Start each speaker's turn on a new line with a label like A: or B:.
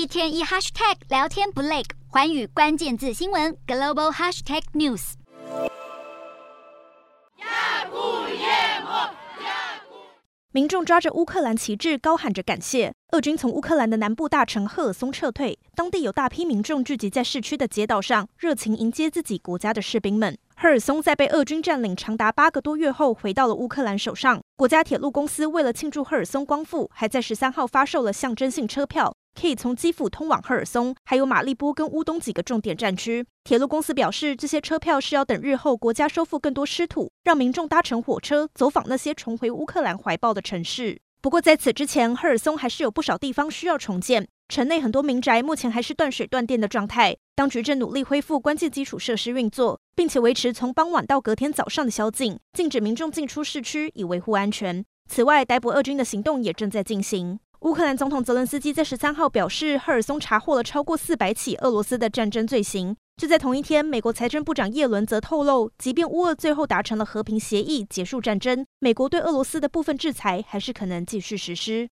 A: 一天一 hashtag 聊天不累，环宇关键字新闻 global hashtag news。
B: 民众抓着乌克兰旗帜，高喊着感谢。俄军从乌克兰的南部大城赫尔松撤退，当地有大批民众聚集在市区的街道上，热情迎接自己国家的士兵们。赫尔松在被俄军占领长达八个多月后，回到了乌克兰手上。国家铁路公司为了庆祝赫尔松光复，还在十三号发售了象征性车票。可以从基辅通往赫尔松，还有马利波跟乌东几个重点战区。铁路公司表示，这些车票是要等日后国家收复更多失土，让民众搭乘火车走访那些重回乌克兰怀抱的城市。不过在此之前，赫尔松还是有不少地方需要重建，城内很多民宅目前还是断水断电的状态。当局正努力恢复关键基础设施运作，并且维持从傍晚到隔天早上的宵禁，禁止民众进出市区以维护安全。此外，逮捕俄军的行动也正在进行。乌克兰总统泽伦斯基在十三号表示，赫尔松查获了超过四百起俄罗斯的战争罪行。就在同一天，美国财政部长耶伦则透露，即便乌俄最后达成了和平协议，结束战争，美国对俄罗斯的部分制裁还是可能继续实施。